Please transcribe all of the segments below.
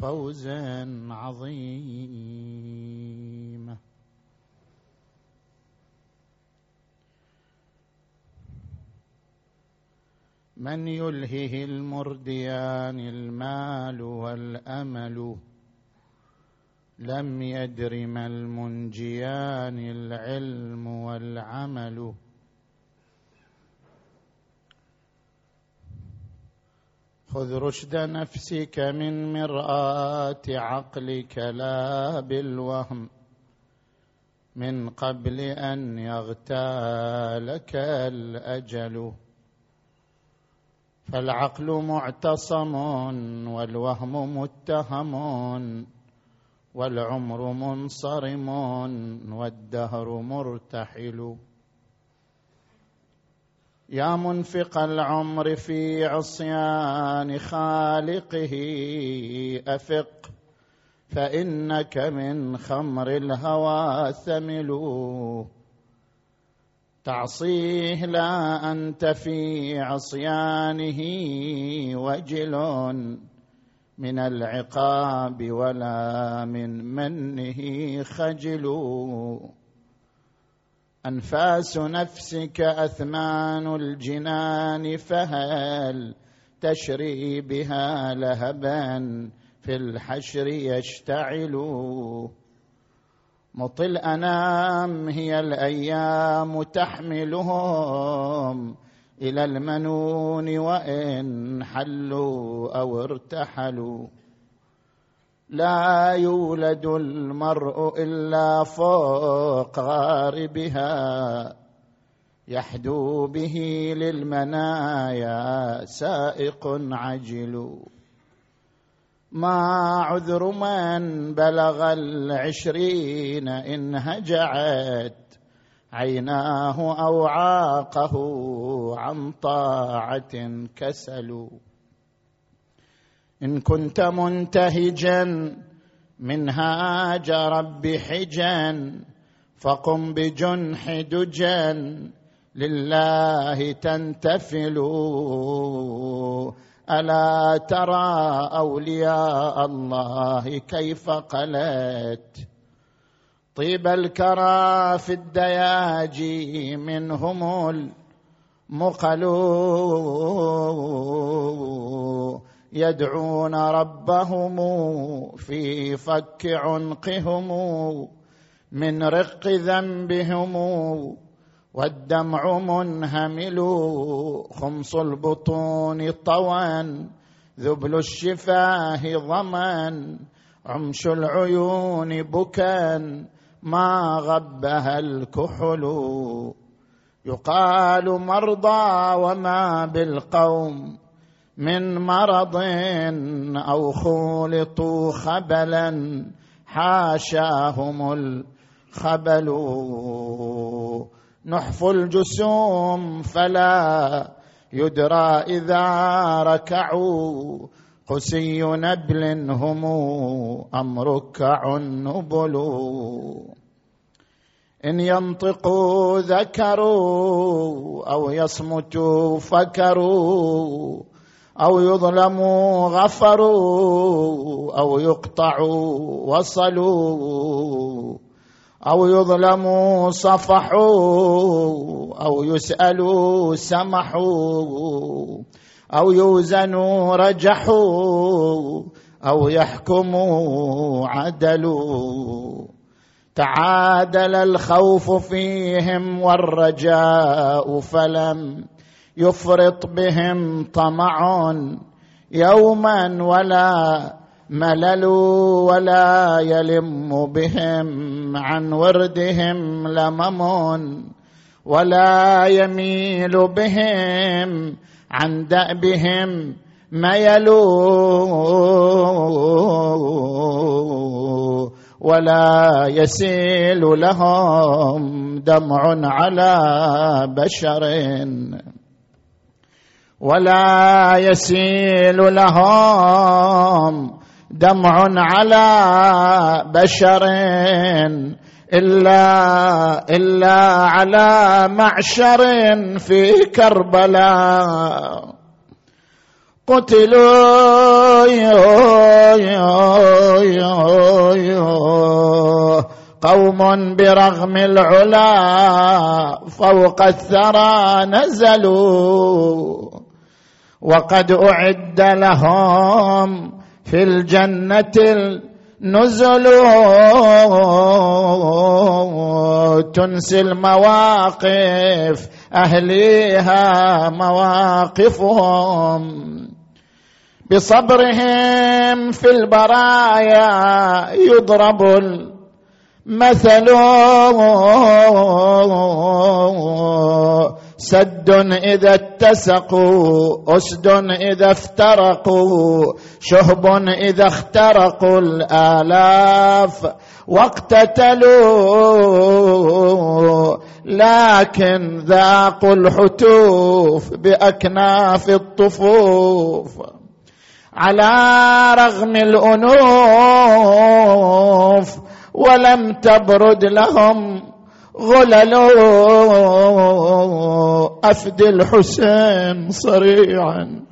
فوزا عظيما. من يلهه المرديان المال والأمل لم يدر ما المنجيان العلم والعمل. خذ رشد نفسك من مرآة عقلك لا بالوهم. من قبل أن يغتالك الأجل. فالعقل معتصم والوهم متهم والعمر منصرم والدهر مرتحل. يا منفق العمر في عصيان خالقه أفق. فإنك من خمر الهوى ثمل. تعصيه لا أنت في عصيانه وجل من العقاب ولا من منه خجل. أنفاس نفسك أثمان الجنان فهل تشري بها لهبا في الحشر يشتعل؟ مطل الأنام هي الأيام تحملهم إلى المنون وإن حلوا أو ارتحلوا. لا يولد المرء إلا فوق غاربها يحدو به للمنايا سائق عجل. ما عذر من بلغ العشرين إن هجعت عيناه أو عاقه عن طاعة كسلوا. إن كنت منتهجا منهاج رب حجا فقم بجنح دجا لله تنتفل. ألا ترى أولياء الله كيف قلت؟ طيب الكرى في الدياجي منهم المقل يدعون ربهم في فك عنقهم من رق ذنبهم والدمع منهمل خمص البطون طوى ذبل الشفاه ضما عمش العيون بكا ما غبها الكحل يقال مرضى وما بالقوم من مرض أو خولطوا خبلا حاشاهم الخبل. نحف الجسوم فلا يدرى إذا ركعوا. قسي نبل هم أم ركع نبل إن ينطقوا ذكروا أو يصمتوا فكروا. أو يظلموا غفروا أو يقطعوا وصلوا. أو يظلموا صفحوا أو يسألوا سمحوا. أو يوزنوا رجحوا. أو يحكموا عدلوا. تعادل الخوف فيهم والرجاء فلم يفرط بهم طمع يوما ولا ملل ولا يلم بهم عن وردهم لمم ولا يميل بهم عن دأبهم ميلوا ولا يسيل لهم دمع على بشر ولا يسيل لهم دمع على بشر إلا إلا على معشر في كربلاء قتلوا قوم برغم العلا فوق الثرى نزلوا. وقد أعد لهم في الجنة النزل. تنسي المواقف أهليها مواقفهم. بصبرهم في البرايا يضرب المثل. سد إذا اتسقوا أسد إذا افترقوا شهب إذا اخترقوا الآلاف. واقتتلوا لكن ذاقوا الحتوف بأكناف الطفوف. على رغم الأنوف ولم تبرد لهم غلل افدي الحسين صريعا.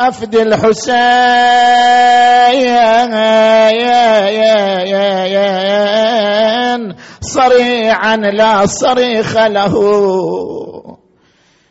افدي الحسين صريعا لا صريخ له.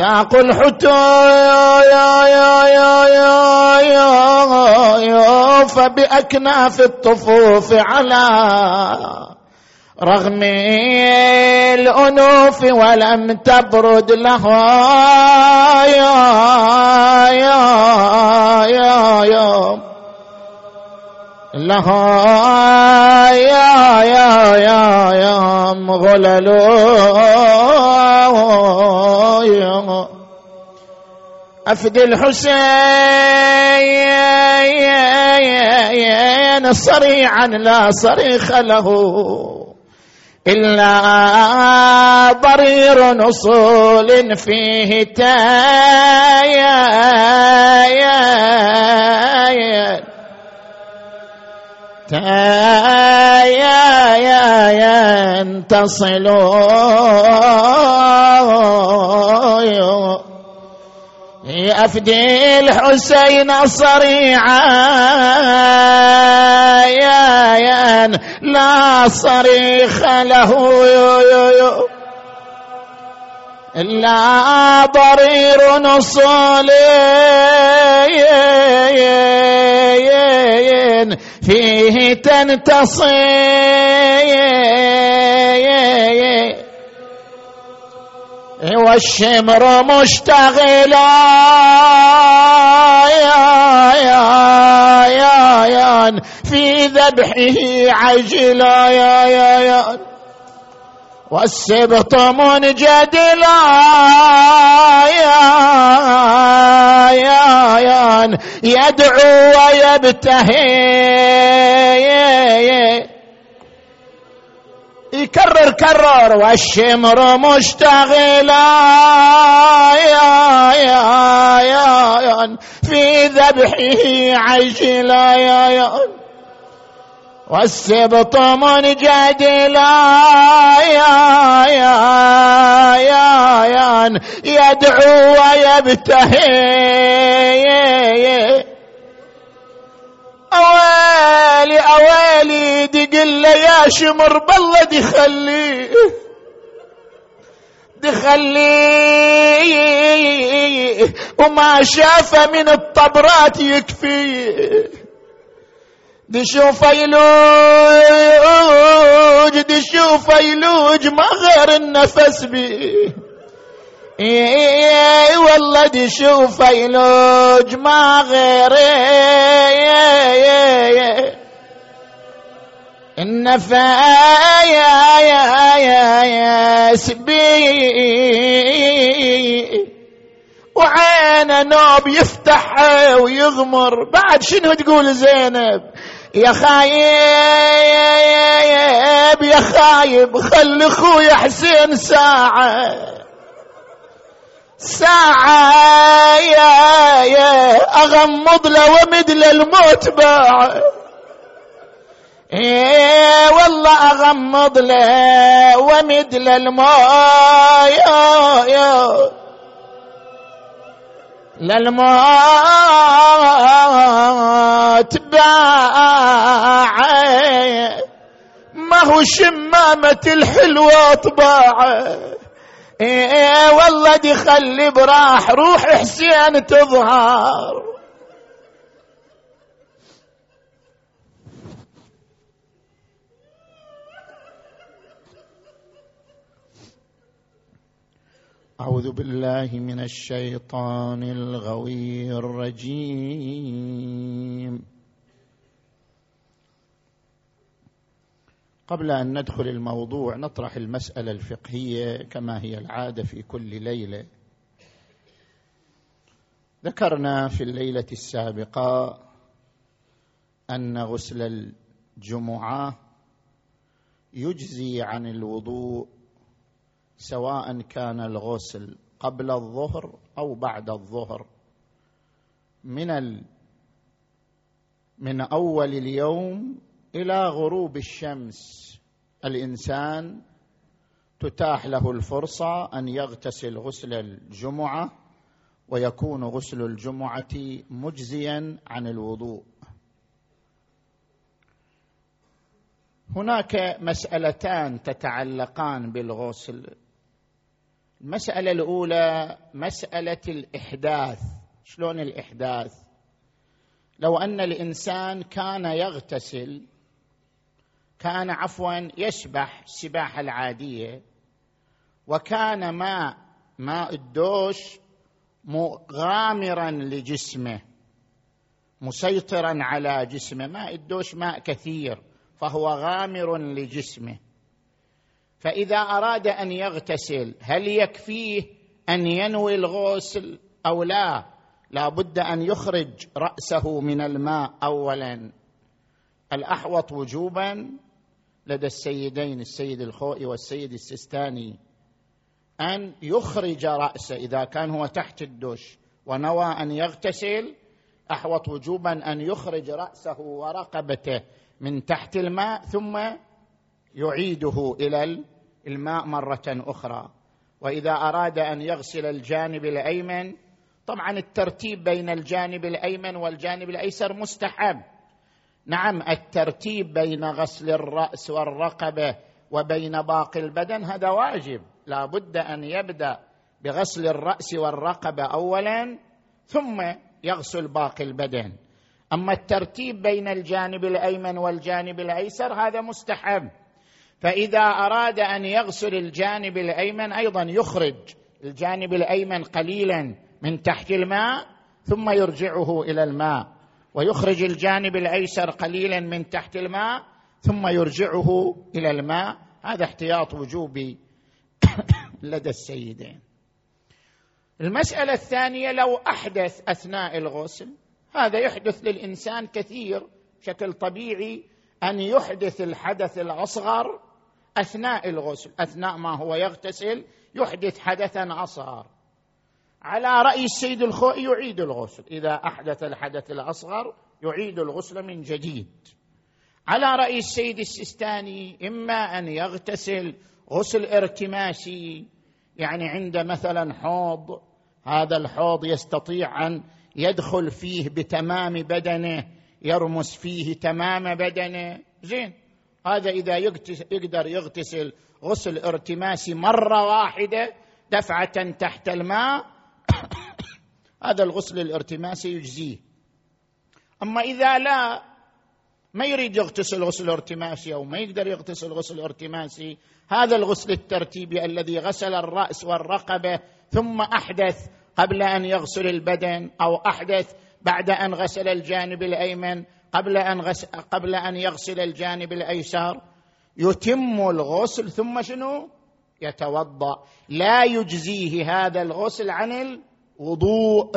ذاقوا الحتى فبأكناف الطفوف على رغم الأنوف ولم تبرد لها يا يا يا يا لها يا يا يا يا مغللو أفد الحسين صريعا لا صريخ له إلا ضرير نصول فيه تايا يا يا ينتصل أفدي الحسين صريعا يا يا لا صريخ له يو يو يو إلا ضرير نصلي فيه تنتصي والشمر مشتغلا يا يا يا في ذبحه يا يا يا والسبط منجدلا يا يا يا يدعو ويبتهي. يكرر كرر والشمر مشتغلا يا يا يا في ذبحه عجلا يا يا والسبط منجدلا يا يا يا يا يدعو ويبتهي. اويلي اويلي دقل يا شمر بالله دي خليه دخليه وما شاف من الطبرات يكفيه دشو فيلوج دشو فيلوج ما غير النفس بيه اي والله دشو فيلوج ما غير. النفايا بي وعينه نوب يفتح ويغمر. بعد شنو تقول زينب؟ يا خايب يا خايب خلي أخوي حسين ساعة. ساعة يا يا أغمض له ومد له الموت باع. إيه والله أغمض له ومد له الموت للموت باع. ما هو شمامة الحلوة طباعه إيه والله دي خلي براح روح حسين تظهر. أعوذ بالله من الشيطان الغوي الرجيم. قبل أن ندخل الموضوع نطرح المسألة الفقهية كما هي العادة في كل ليلة. ذكرنا في الليلة السابقة أن غسل الجمعة يجزي عن الوضوء سواء كان الغسل قبل الظهر أو بعد الظهر. من ال من أول اليوم إلى غروب الشمس الإنسان تتاح له الفرصة أن يغتسل غسل الجمعة ويكون غسل الجمعة مجزيا عن الوضوء. هناك مسألتان تتعلقان بالغسل. المسألة الأولى مسألة الإحداث. شلون الإحداث؟ لو أن الإنسان كان يغتسل كان عفوا يسبح السباحة العادية وكان ماء ماء الدوش غامرا لجسمه مسيطرا على جسمه. ماء الدوش ماء كثير فهو غامر لجسمه. فإذا أراد أن يغتسل هل يكفيه أن ينوي الغسل أو لا؟ لا بد أن يخرج رأسه من الماء اولا. الأحوط وجوبا لدى السيدين السيد الخوئي والسيد السستاني أن يخرج رأسه إذا كان هو تحت الدش ونوى أن يغتسل. أحوط وجوبا أن يخرج رأسه ورقبته من تحت الماء ثم يعيده إلى الماء مرة أخرى. وإذا أراد أن يغسل الجانب الأيمن طبعا الترتيب بين الجانب الأيمن والجانب الأيسر مستحب. نعم الترتيب بين غسل الرأس والرقبة وبين باقي البدن هذا واجب. لا بد أن يبدأ بغسل الرأس والرقبة اولا ثم يغسل باقي البدن. أما الترتيب بين الجانب الأيمن والجانب الأيسر هذا مستحب. فإذا أراد أن يغسل الجانب الأيمن أيضا يخرج الجانب الأيمن قليلا من تحت الماء ثم يرجعه إلى الماء ويخرج الجانب الأيسر قليلا من تحت الماء ثم يرجعه إلى الماء. هذا احتياط وجوبي لدى السيدين. المسألة الثانية لو أحدث أثناء الغسل هذا يحدث للإنسان كثير بشكل طبيعي أن يحدث الحدث الأصغر أثناء الغسل أثناء ما هو يغتسل يحدث حدثا أصغر. على رأي السيد الخوئي يعيد الغسل. إذا أحدث الحدث الأصغر يعيد الغسل من جديد. على رأي السيد السيستاني إما أن يغتسل غسل إرتماسي يعني عند مثلا حوض هذا الحوض يستطيع أن يدخل فيه بتمام بدنه يرمس فيه تمام بدنه. زين هذا إذا يقدر يغتسل غسل ارتماسي مرة واحدة دفعة تحت الماء هذا الغسل الارتماسي يجزيه. أما إذا لا ما يريد يغتسل غسل ارتماسي أو ما يقدر يغتسل غسل ارتماسي هذا الغسل الترتيبي الذي غسل الرأس والرقبة ثم أحدث قبل أن يغسل البدن أو أحدث بعد أن غسل الجانب الأيمن قبل أن غسل قبل أن يغسل الجانب الأيسر. يتم الغسل ثم شنو؟ يتوضأ. لا يجزيه هذا الغسل عن الوضوء.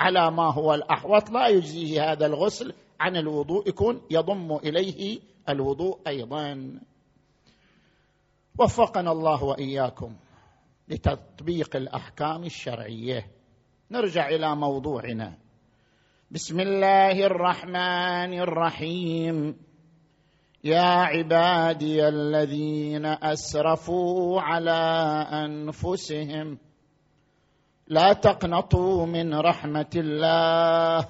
على ما هو الأحوط لا يجزيه هذا الغسل عن الوضوء. يكون يضم إليه الوضوء أيضا. وفقنا الله وإياكم لتطبيق الأحكام الشرعية. نرجع إلى موضوعنا. بسم الله الرحمن الرحيم. يا عبادي الذين أسرفوا على أنفسهم لا تقنطوا من رحمة الله.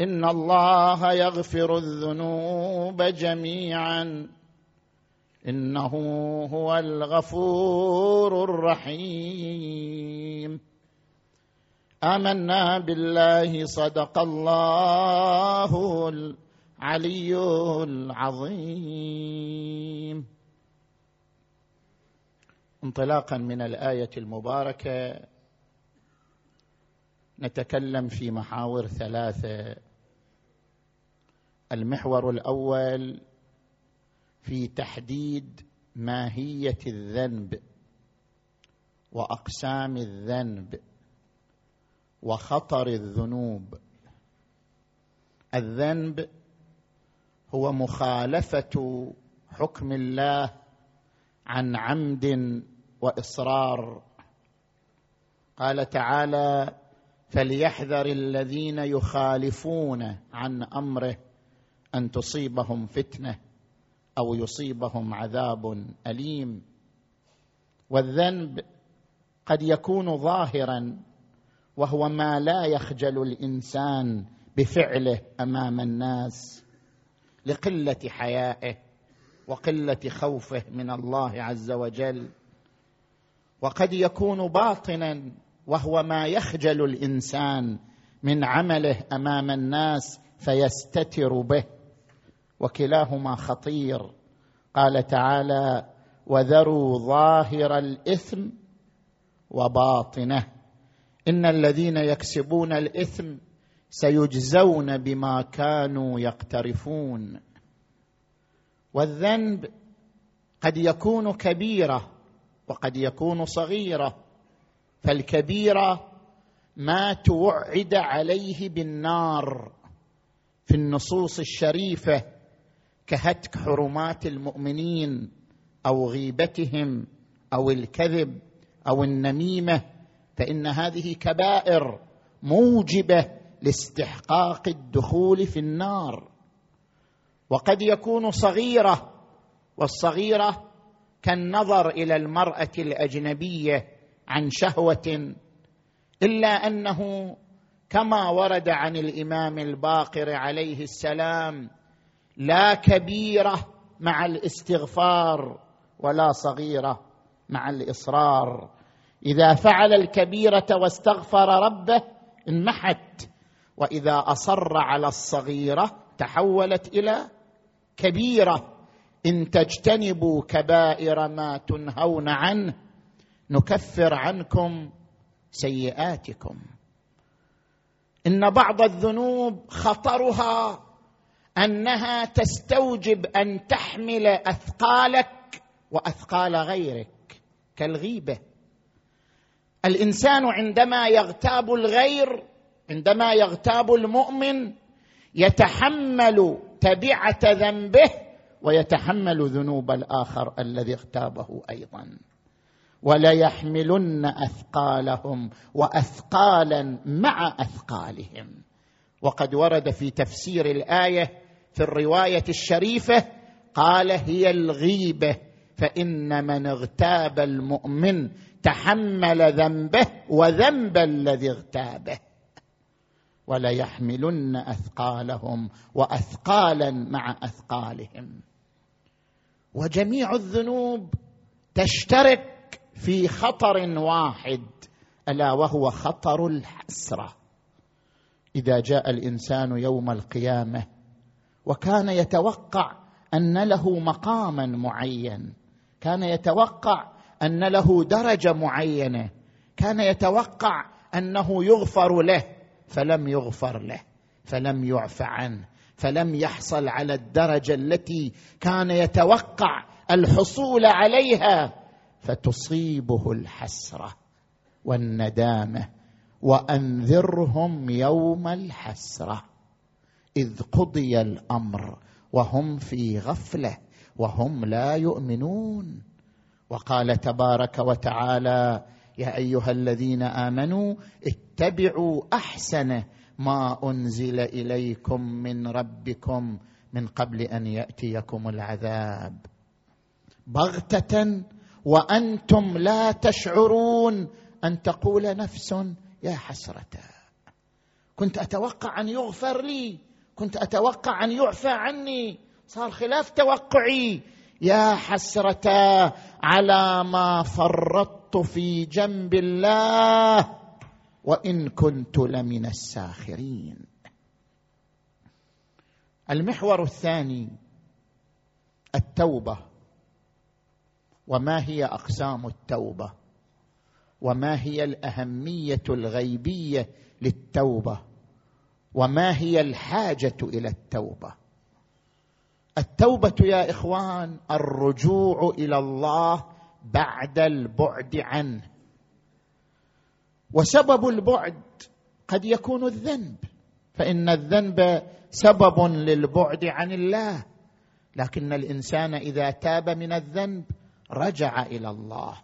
إن الله يغفر الذنوب جميعا. إنه هو الغفور الرحيم. آمنا بالله صدق الله العلي العظيم. انطلاقا من الآية المباركة نتكلم في محاور ثلاثة. المحور الأول في تحديد ماهية الذنب وأقسام الذنب. وخطر الذنوب. الذنب هو مخالفة حكم الله عن عمد وإصرار. قال تعالى فليحذر الذين يخالفون عن أمره أن تصيبهم فتنة أو يصيبهم عذاب أليم. والذنب قد يكون ظاهرا وهو ما لا يخجل الإنسان بفعله أمام الناس لقلة حيائه وقلة خوفه من الله عز وجل. وقد يكون باطنا وهو ما يخجل الإنسان من عمله أمام الناس فيستتر به. وكلاهما خطير. قال تعالى وذروا ظاهر الإثم وباطنه إن الذين يكسبون الإثم سيجزون بما كانوا يقترفون. والذنب قد يكون كبيرة وقد يكون صغيرة فالكبيره ما توعد عليه بالنار في النصوص الشريفة كهتك حرمات المؤمنين أو غيبتهم أو الكذب أو النميمة. فإن هذه كبائر موجبة لاستحقاق الدخول في النار. وقد يكون صغيرة والصغيرة كالنظر إلى المرأة الأجنبية عن شهوة إلا أنه كما ورد عن الإمام الباقر عليه السلام لا كبيرة مع الاستغفار ولا صغيرة مع الإصرار. إذا فعل الكبيرة واستغفر ربه انمحت وإذا أصر على الصغيرة تحولت إلى كبيرة. إن تجتنبوا كبائر ما تنهون عنه نكفر عنكم سيئاتكم. إن بعض الذنوب خطرها أنها تستوجب أن تحمل أثقالك وأثقال غيرك كالغيبة. الإنسان عندما يغتاب الغير عندما يغتاب المؤمن يتحمل تبعة ذنبه ويتحمل ذنوب الآخر الذي اغتابه أيضا. وليحملن أثقالهم واثقالا مع أثقالهم. وقد ورد في تفسير الآية في الرواية الشريفة قال هي الغيبة فإن من اغتاب المؤمن تحمل ذنبه وذنب الذي اغتابه. وليحملن أثقالهم واثقالا مع أثقالهم. وجميع الذنوب تشترك في خطر واحد ألا وهو خطر الحسرة. إذا جاء الإنسان يوم القيامة وكان يتوقع أن له مقاما معين كان يتوقع أن له درجة معينة. كان يتوقع أنه يغفر له فلم يغفر له فلم يعف عنه فلم يحصل على الدرجة التي كان يتوقع الحصول عليها. فتصيبه الحسرة والندامة وأنذرهم يوم الحسرة. إذ قضي الأمر وهم في غفلة وهم لا يؤمنون. وقال تبارك وتعالى يا أيها الذين آمنوا اتبعوا أحسن ما أنزل إليكم من ربكم من قبل أن يأتيكم العذاب. بغتة وأنتم لا تشعرون أن تقول نفس يا حسرة. كنت أتوقع أن يغفر لي كنت أتوقع أن يعفى عني صار خلاف توقعي. يا حسرة على ما فرطت في جنب الله وإن كنت لمن الساخرين. المحور الثاني التوبة. وما هي أقسام التوبة؟ وما هي الأهمية الغيبية للتوبة؟ وما هي الحاجة إلى التوبة؟ التوبة يا إخوان الرجوع إلى الله بعد البعد عنه. وسبب البعد قد يكون الذنب فإن الذنب سبب للبعد عن الله. لكن الإنسان إذا تاب من الذنب رجع إلى الله.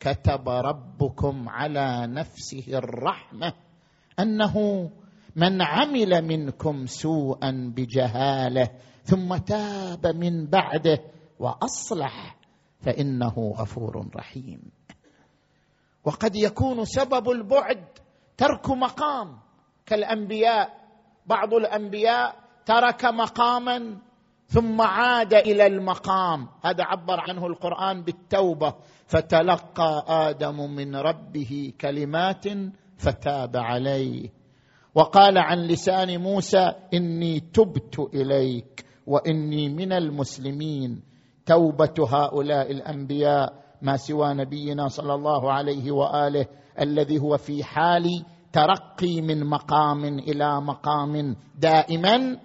كتب ربكم على نفسه الرحمة أنه من عمل منكم سوءا بجهالة ثم تاب من بعده وأصلح فإنه غفور رحيم. وقد يكون سبب البعد ترك مقام كالأنبياء. بعض الأنبياء ترك مقاما ثم عاد إلى المقام. هذا عبر عنه القرآن بالتوبة. فتلقى آدم من ربه كلمات فتاب عليه. وقال عن لسان موسى إني تبت إليك. وإني من المسلمين. توبة هؤلاء الأنبياء ما سوى نبينا صلى الله عليه وآله الذي هو في حال ترقي من مقام إلى مقام. دائما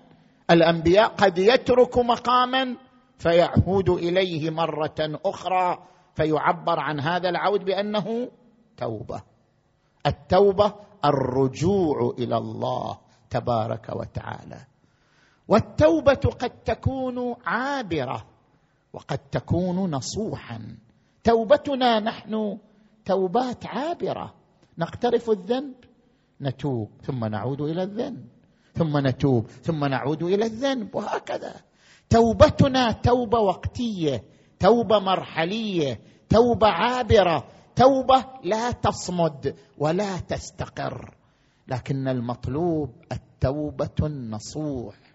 الأنبياء قد يترك مقاما فيعود إليه مرة أخرى فيعبر عن هذا العود بأنه توبة. التوبة الرجوع إلى الله تبارك وتعالى. والتوبة قد تكون عابرة وقد تكون نصوحا. توبتنا نحن توبات عابرة. نقترف الذنب نتوب ثم نعود إلى الذنب ثم نتوب ثم نعود إلى الذنب وهكذا. توبتنا توبة وقتية توبة مرحلية توبة عابرة توبة لا تصمد ولا تستقر. لكن المطلوب التوبة النصوح.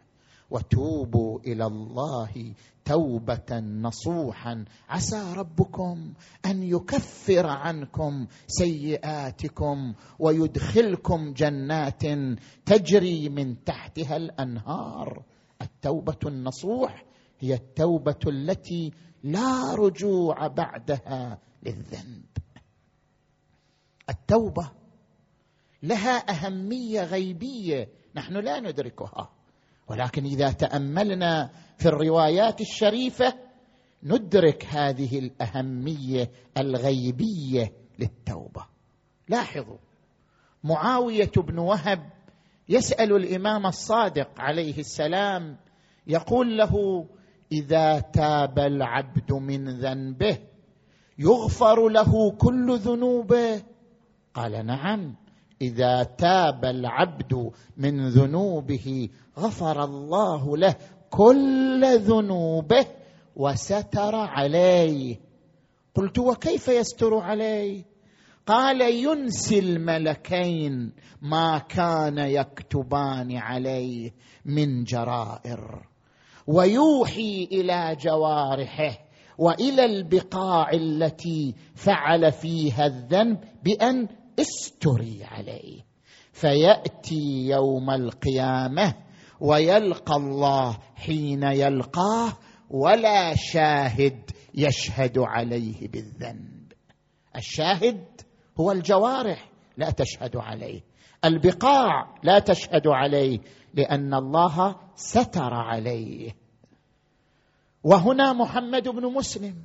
وتوبوا إلى الله توبة نصوحا. عسى ربكم أن يكفر عنكم سيئاتكم ويدخلكم جنات تجري من تحتها الأنهار. التوبة النصوح هي التوبة التي لا رجوع بعدها للذنب. التوبة لها أهمية غيبية نحن لا ندركها. ولكن إذا تأملنا في الروايات الشريفة ندرك هذه الأهمية الغيبية للتوبة. لاحظوا معاوية بن وهب يسأل الإمام الصادق عليه السلام يقول له إذا تاب العبد من ذنبه يغفر له كل ذنوبه. قال نعم. إذا تاب العبد من ذنوبه غفر الله له كل ذنوبه وستر عليه. قلت وكيف يستر عليه؟ قال ينسي الملكين ما كان يكتبان عليه من جرائر ويوحي إلى جوارحه وإلى البقاع التي فعل فيها الذنب بأن استري عليه. فيأتي يوم القيامة ويلقى الله حين يلقاه ولا شاهد يشهد عليه بالذنب. الشاهد هو الجوارح لا تشهد عليه. البقاع لا تشهد عليه لأن الله ستر عليه. وهنا محمد بن مسلم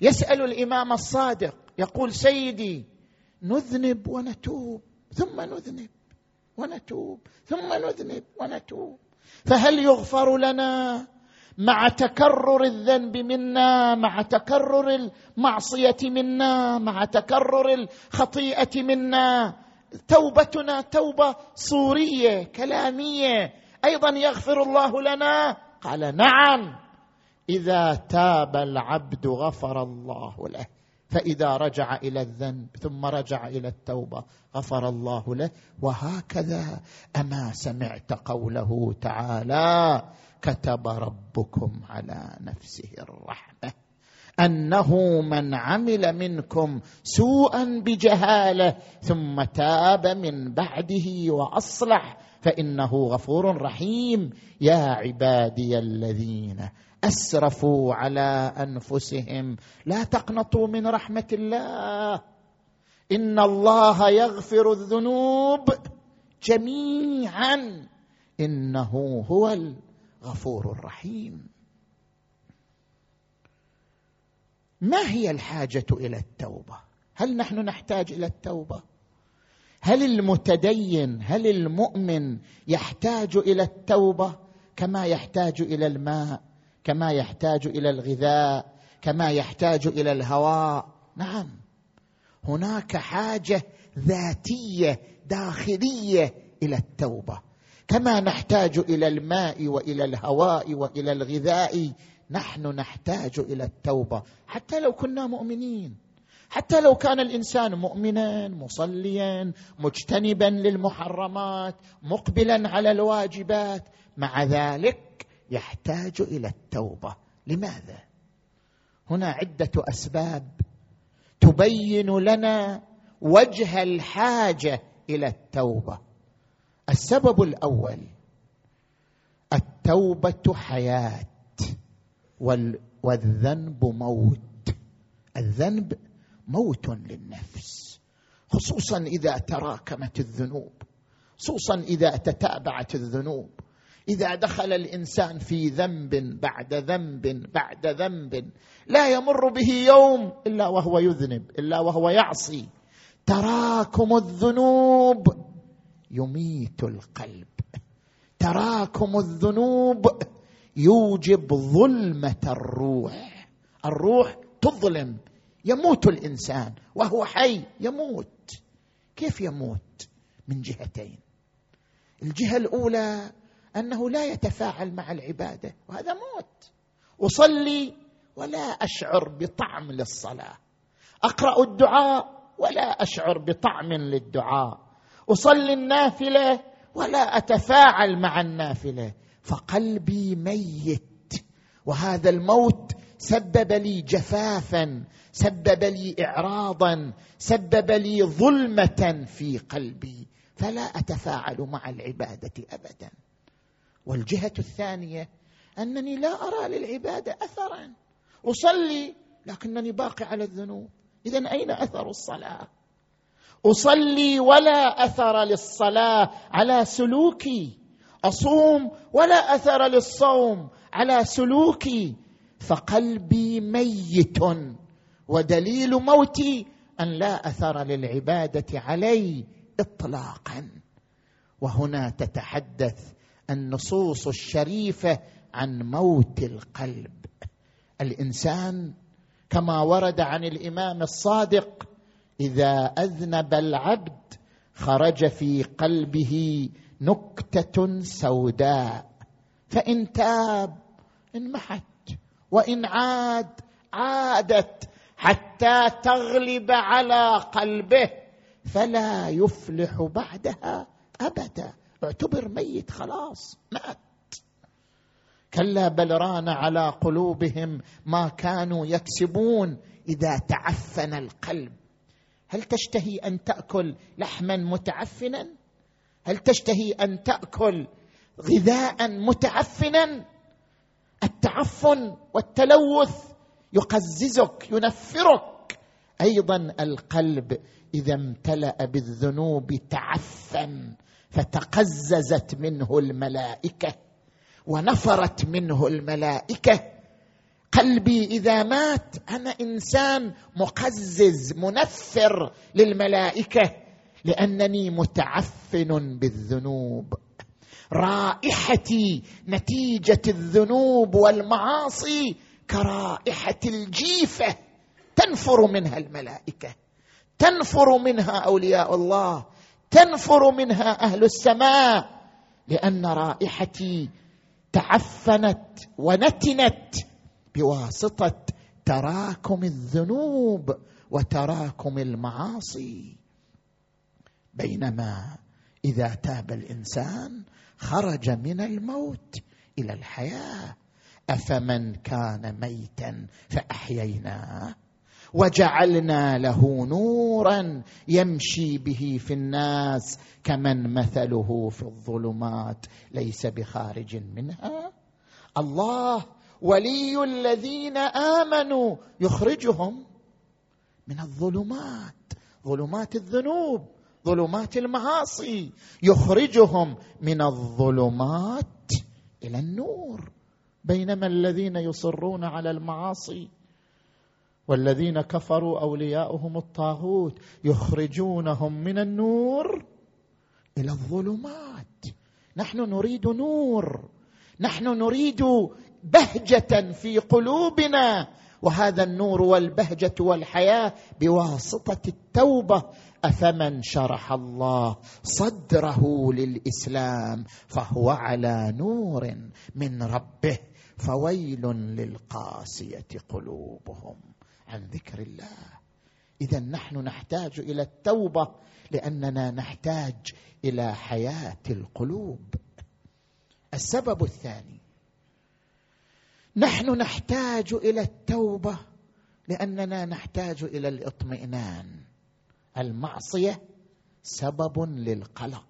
يسأل الإمام الصادق يقول سيدي نذنب ونتوب ثم نذنب ونتوب ثم نذنب ونتوب. فهل يغفر لنا مع تكرر الذنب منا مع تكرر المعصية منا مع تكرر الخطيئة منا؟ توبتنا توبة صورية كلامية. أيضا يغفر الله لنا؟ قال نعم. إذا تاب العبد غفر الله له. فإذا رجع إلى الذنب ثم رجع إلى التوبة غفر الله له وهكذا أما سمعت قوله تعالى كتب ربكم على نفسه الرحمة أنه من عمل منكم سوءا بجهالة ثم تاب من بعده وأصلح فإنه غفور رحيم يا عبادي الذين أسرفوا على أنفسهم. لا تقنطوا من رحمة الله. إن الله يغفر الذنوب جميعا. إنه هو الغفور الرحيم. ما هي الحاجة إلى التوبة؟ هل نحن نحتاج إلى التوبة؟ هل المتدين هل المؤمن يحتاج إلى التوبة كما يحتاج إلى الماء؟ كما يحتاج إلى الغذاء كما يحتاج إلى الهواء. نعم. هناك حاجة ذاتية داخلية إلى التوبة. كما نحتاج إلى الماء وإلى الهواء وإلى الغذاء نحن نحتاج إلى التوبة. حتى لو كنا مؤمنين. حتى لو كان الإنسان مؤمنا مصليا مجتنبا للمحرمات مقبلا على الواجبات مع ذلك يحتاج إلى التوبة. لماذا؟ هنا عدة أسباب تبين لنا وجه الحاجة إلى التوبة. السبب الأول التوبة حياة والذنب موت. الذنب موت للنفس خصوصا إذا تراكمت الذنوب خصوصا إذا تتابعت الذنوب. إذا دخل الإنسان في ذنب بعد ذنب بعد ذنب لا يمر به يوم إلا وهو يذنب إلا وهو يعصي. تراكم الذنوب يميت القلب. تراكم الذنوب يوجب ظلمة الروح. الروح تظلم يموت الإنسان وهو حي يموت. كيف يموت؟ من جهتين. الجهة الأولى أنه لا يتفاعل مع العبادة وهذا موت. أصلي ولا أشعر بطعم للصلاة. أقرأ الدعاء ولا أشعر بطعم للدعاء. أصلي النافلة ولا أتفاعل مع النافلة. فقلبي ميت وهذا الموت سبب لي جفافا سبب لي اعراضا سبب لي ظلمة في قلبي. فلا أتفاعل مع العبادة ابدا. والجهة الثانية أنني لا أرى للعباده اثرا. أصلي لكنني باقي على الذنوب. اذا أين أثر الصلاة؟ أصلي ولا أثر للصلاة على سلوكي. أصوم ولا أثر للصوم على سلوكي. فقلبي ميت ودليل موتي أن لا أثر للعبادة علي اطلاقا. وهنا تتحدث النصوص الشريفة عن موت القلب. الإنسان كما ورد عن الإمام الصادق إذا أذنب العبد خرج في قلبه نكتة سوداء فإن تاب انمحت وإن عاد عادت حتى تغلب على قلبه فلا يفلح بعدها أبدا. اعتبر ميت خلاص مات. كلا بل ران على قلوبهم ما كانوا يكسبون إذا تعفن القلب. هل تشتهي أن تأكل لحما متعفنا؟ هل تشتهي أن تأكل غذاء متعفنا؟ التعفن والتلوث يقززك ينفرك. أيضا القلب إذا امتلأ بالذنوب تعفن. فتقززت منه الملائكة ونفرت منه الملائكة. قلبي إذا مات أنا إنسان مقزز منفر للملائكة لأنني متعفن بالذنوب. رائحتي نتيجة الذنوب والمعاصي كرائحة الجيفة تنفر منها الملائكة تنفر منها أولياء الله. تنفر منها أهل السماء لأن رائحتي تعفنت ونتنت بواسطة تراكم الذنوب وتراكم المعاصي. بينما إذا تاب الإنسان خرج من الموت إلى الحياة أفمن كان ميتا فأحييناه؟ وجعلنا له نورا يمشي به في الناس كمن مثله في الظلمات. ليس بخارج منها. الله ولي الذين آمنوا يخرجهم من الظلمات. ظلمات الذنوب ظلمات المعاصي. يخرجهم من الظلمات إلى النور. بينما الذين يصرون على المعاصي والذين كفروا أولياؤهم الطاغوت يخرجونهم من النور إلى الظلمات. نحن نريد نور. نحن نريد بهجة في قلوبنا. وهذا النور والبهجة والحياة بواسطة التوبة. أفمن شرح الله صدره للإسلام فهو على نور من ربه. فويل للقاسية قلوبهم. عن ذكر الله. إذا نحن نحتاج إلى التوبة لأننا نحتاج إلى حياة القلوب. السبب الثاني نحن نحتاج إلى التوبة لأننا نحتاج إلى الاطمئنان. المعصية سبب للقلق.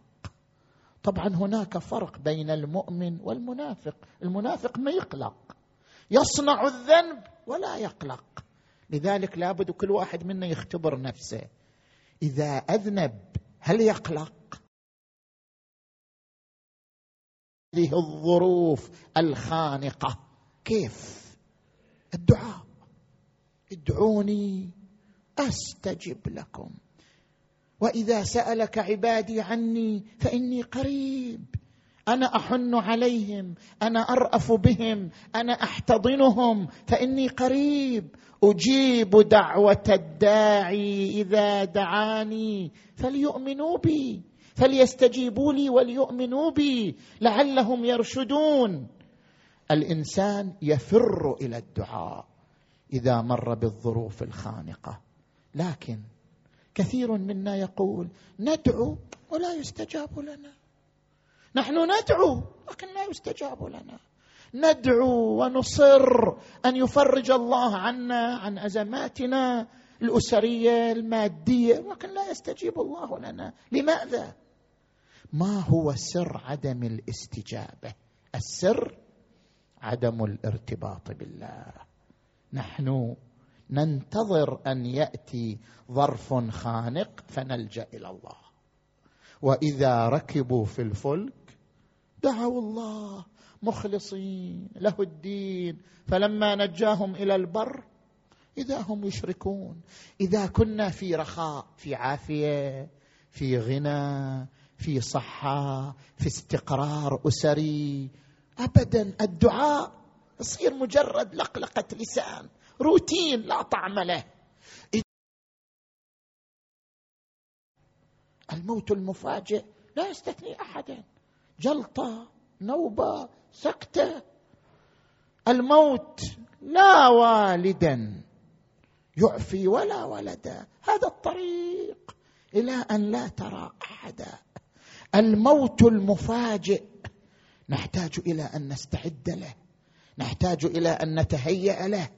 طبعا هناك فرق بين المؤمن والمنافق. المنافق ما يقلق يصنع الذنب ولا يقلق. لذلك لابد كل واحد منا يختبر نفسه. إذا أذنب هل يقلق؟ هذه الظروف الخانقة. كيف؟ الدعاء. ادعوني أستجب لكم. وإذا سألك عبادي عني فإني قريب. أنا أحن عليهم أنا أرأف بهم أنا أحتضنهم فإني قريب. أجيب دعوة الداعي إذا دعاني فليؤمنوا بي فليستجيبوا لي وليؤمنوا بي لعلهم يرشدون. الإنسان يفر إلى الدعاء إذا مر بالظروف الخانقة. لكن كثير منا يقول ندعو ولا يستجاب لنا. نحن ندعو لكن لا يستجاب لنا. ندعو ونصر أن يفرج الله عنا عن أزماتنا الأسرية المادية لكن لا يستجيب الله لنا. لماذا؟ ما هو سر عدم الاستجابة؟ السر عدم الارتباط بالله. نحن ننتظر أن يأتي ظرف خانق فنلجأ إلى الله. وإذا ركبوا في الفلك دعوا الله. مخلصين له الدين. فلما نجاهم إلى البر إذا هم يشركون. إذا كنا في رخاء في عافية في غنى في صحة في استقرار أسري. ابدا الدعاء يصير مجرد لقلقة لسان روتين لا طعم له. الموت المفاجئ لا يستثني احدا. جلطة نوبة سكته الموت لا والدا يعفي ولا ولدا. هذا الطريق إلى أن لا ترى أحدا. الموت المفاجئ نحتاج إلى أن نستعد له. نحتاج إلى أن نتهيأ له.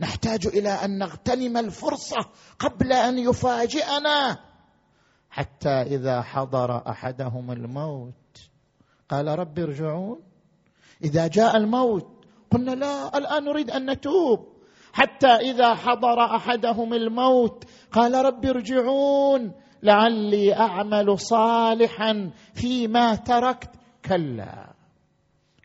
نحتاج إلى أن نغتنم الفرصة قبل أن يفاجئنا. حتى إذا حضر أحدهم الموت قال رب ارجعون. إذا جاء الموت قلنا لا الآن نريد أن نتوب. حتى إذا حضر أحدهم الموت قال رب ارجعون. لعلي أعمل صالحا فيما تركت. كلا.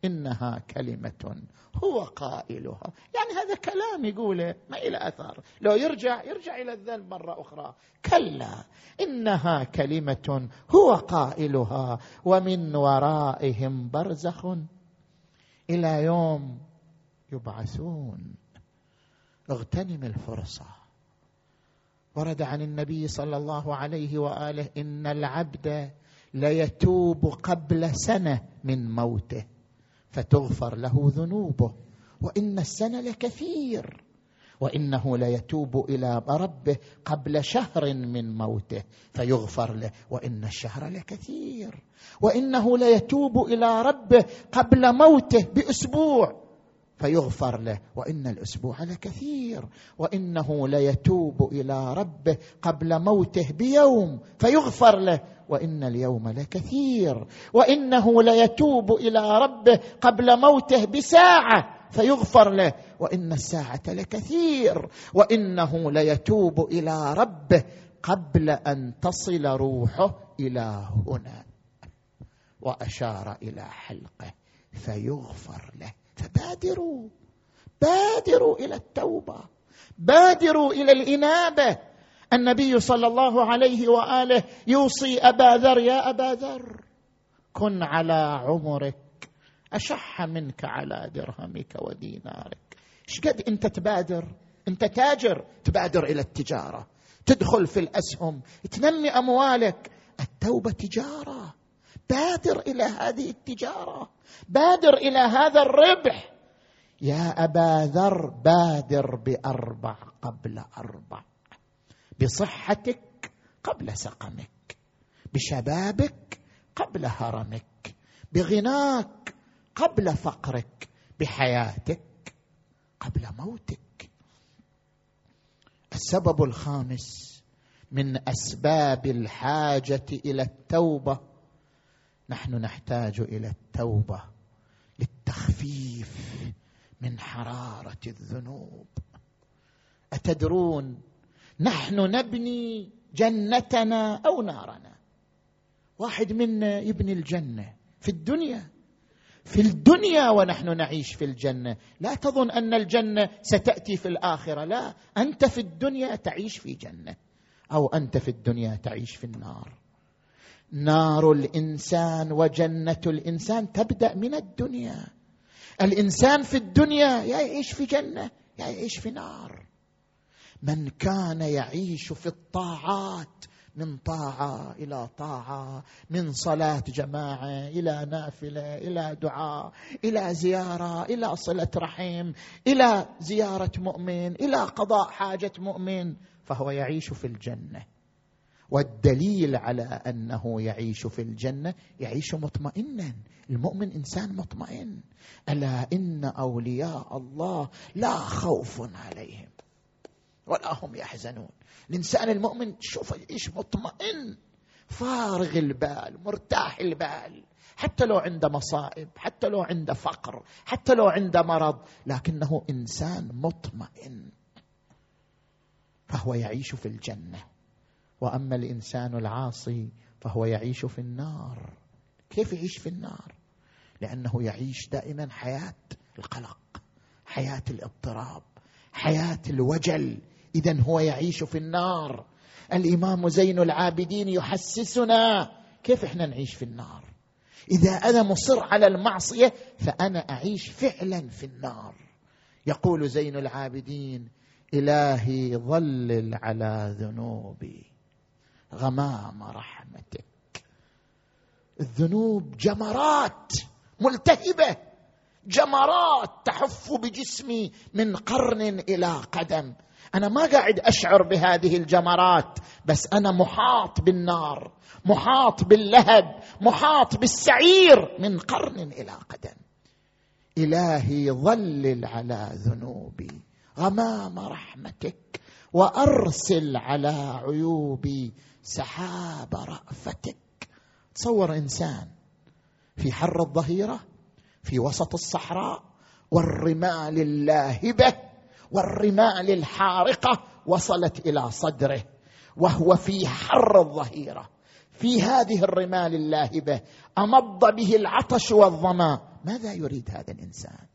إنها كلمة هو قائلها. يعني هذا كلام يقوله ما إلى أثر. لو يرجع يرجع إلى الذنب مرة أخرى. كلا إنها كلمة هو قائلها ومن ورائهم برزخ إلى يوم يبعثون. اغتنم الفرصة. ورد عن النبي صلى الله عليه وآله إن العبد ليتوب قبل سنة من موته. فتغفر له ذنوبه. وإن السنة لكثير. وإنه ليتوب إلى ربه قبل شهر من موته فيغفر له. وإن الشهر لكثير. وإنه ليتوب إلى ربه قبل موته بأسبوع. فيغفر له. وإن الأسبوع لكثير. وإنه ليتوب إلى ربه قبل موته بيوم فيغفر له. وإن اليوم لكثير. وإنه ليتوب إلى ربه قبل موته بساعة فيغفر له. وإن الساعة لكثير. وإنه ليتوب إلى ربه قبل أن تصل روحه إلى هنا. وأشار إلى حلقه فيغفر له. فبادروا بادروا إلى التوبة. بادروا إلى الإنابة. النبي صلى الله عليه وآله يوصي أبا ذر يا أبا ذر كن على عمرك. أشح منك على درهمك ودينارك. إيش قد أنت تبادر؟ أنت تاجر تبادر إلى التجارة. تدخل في الأسهم تنمي أموالك. التوبة تجارة. بادر إلى هذه التجارة بادر إلى هذا الربح. يا أبا ذر بادر بأربع قبل أربع بصحتك قبل سقمك بشبابك قبل هرمك بغناك قبل فقرك بحياتك قبل موتك. السبب الخامس من أسباب الحاجة إلى التوبة نحن نحتاج إلى التوبة للتخفيف من حرارة الذنوب. أتدرون نحن نبني جنتنا أو نارنا؟ واحد منا يبني الجنة في الدنيا. في الدنيا ونحن نعيش في الجنة. لا تظن أن الجنة ستأتي في الآخرة. لا أنت في الدنيا تعيش في جنة أو أنت في الدنيا تعيش في النار. نار الإنسان وجنة الإنسان تبدأ من الدنيا. الإنسان في الدنيا يا يعيش في جنة يعيش في نار. من كان يعيش في الطاعات من طاعة إلى طاعة من صلاة جماعة إلى نافلة إلى دعاء إلى زيارة إلى صلة رحم إلى زيارة مؤمن إلى قضاء حاجة مؤمن فهو يعيش في الجنة. والدليل على أنه يعيش في الجنة يعيش مطمئنا. المؤمن إنسان مطمئن. ألا إن أولياء الله لا خوف عليهم ولا هم يحزنون. الإنسان المؤمن شوف إيش مطمئن. فارغ البال مرتاح البال. حتى لو عنده مصائب حتى لو عنده فقر حتى لو عنده مرض لكنه إنسان مطمئن. فهو يعيش في الجنة. وأما الإنسان العاصي فهو يعيش في النار. كيف يعيش في النار؟ لأنه يعيش دائما حياة القلق حياة الاضطراب حياة الوجل. اذا هو يعيش في النار. الإمام زين العابدين يحسسنا كيف إحنا نعيش في النار؟ إذا أنا مصر على المعصية فأنا أعيش فعلا في النار. يقول زين العابدين إلهي ظلل على ذنوبي. غمام رحمتك. الذنوب جمرات ملتهبة. جمرات تحف بجسمي من قرن إلى قدم. أنا ما قاعد أشعر بهذه الجمرات بس أنا محاط بالنار محاط باللهب محاط بالسعير من قرن إلى قدم. إلهي ظلل على ذنوبي. غمام رحمتك. وأرسل على عيوبي. سحاب رأفتك. تصور إنسان في حر الظهيرة في وسط الصحراء والرمال اللاهبة والرمال الحارقة وصلت إلى صدره وهو في حر الظهيرة. في هذه الرمال اللاهبة أمض به العطش والظما ماذا يريد هذا الإنسان؟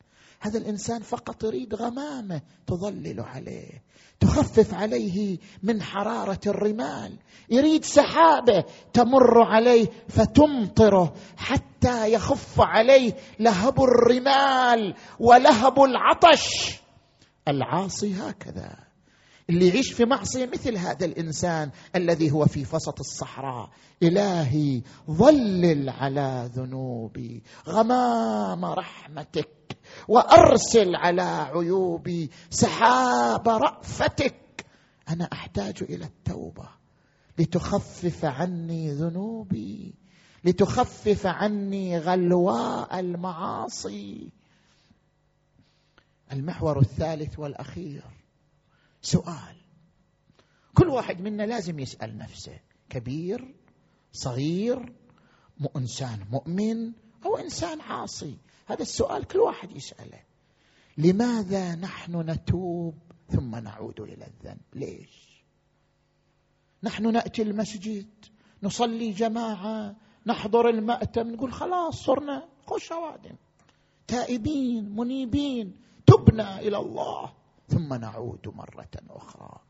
هذا الإنسان فقط يريد غمامه تظلل عليه تخفف عليه من حرارة الرمال يريد سحابة تمر عليه فتمطره حتى يخف عليه لهب الرمال ولهب العطش. العاصي هكذا اللي يعيش في معصية مثل هذا الإنسان الذي هو في وسط الصحراء. إلهي ظلل على ذنوبي غمام رحمتك. وأرسل على عيوبي سحاب رأفتك. أنا أحتاج إلى التوبة. لتخفف عني ذنوبي. لتخفف عني غلواء المعاصي. المحور الثالث والأخير. سؤال. كل واحد منا لازم يسأل نفسه. كبير صغير إنسان مؤمن أو إنسان عاصي. هذا السؤال كل واحد يسأله. لماذا نحن نتوب ثم نعود إلى الذنب؟ ليش؟ نحن نأتي المسجد نصلي جماعة نحضر المأتم نقول خلاص صرنا خش اوادم تائبين منيبين تبنا إلى الله. ثم نعود مرة أخرى.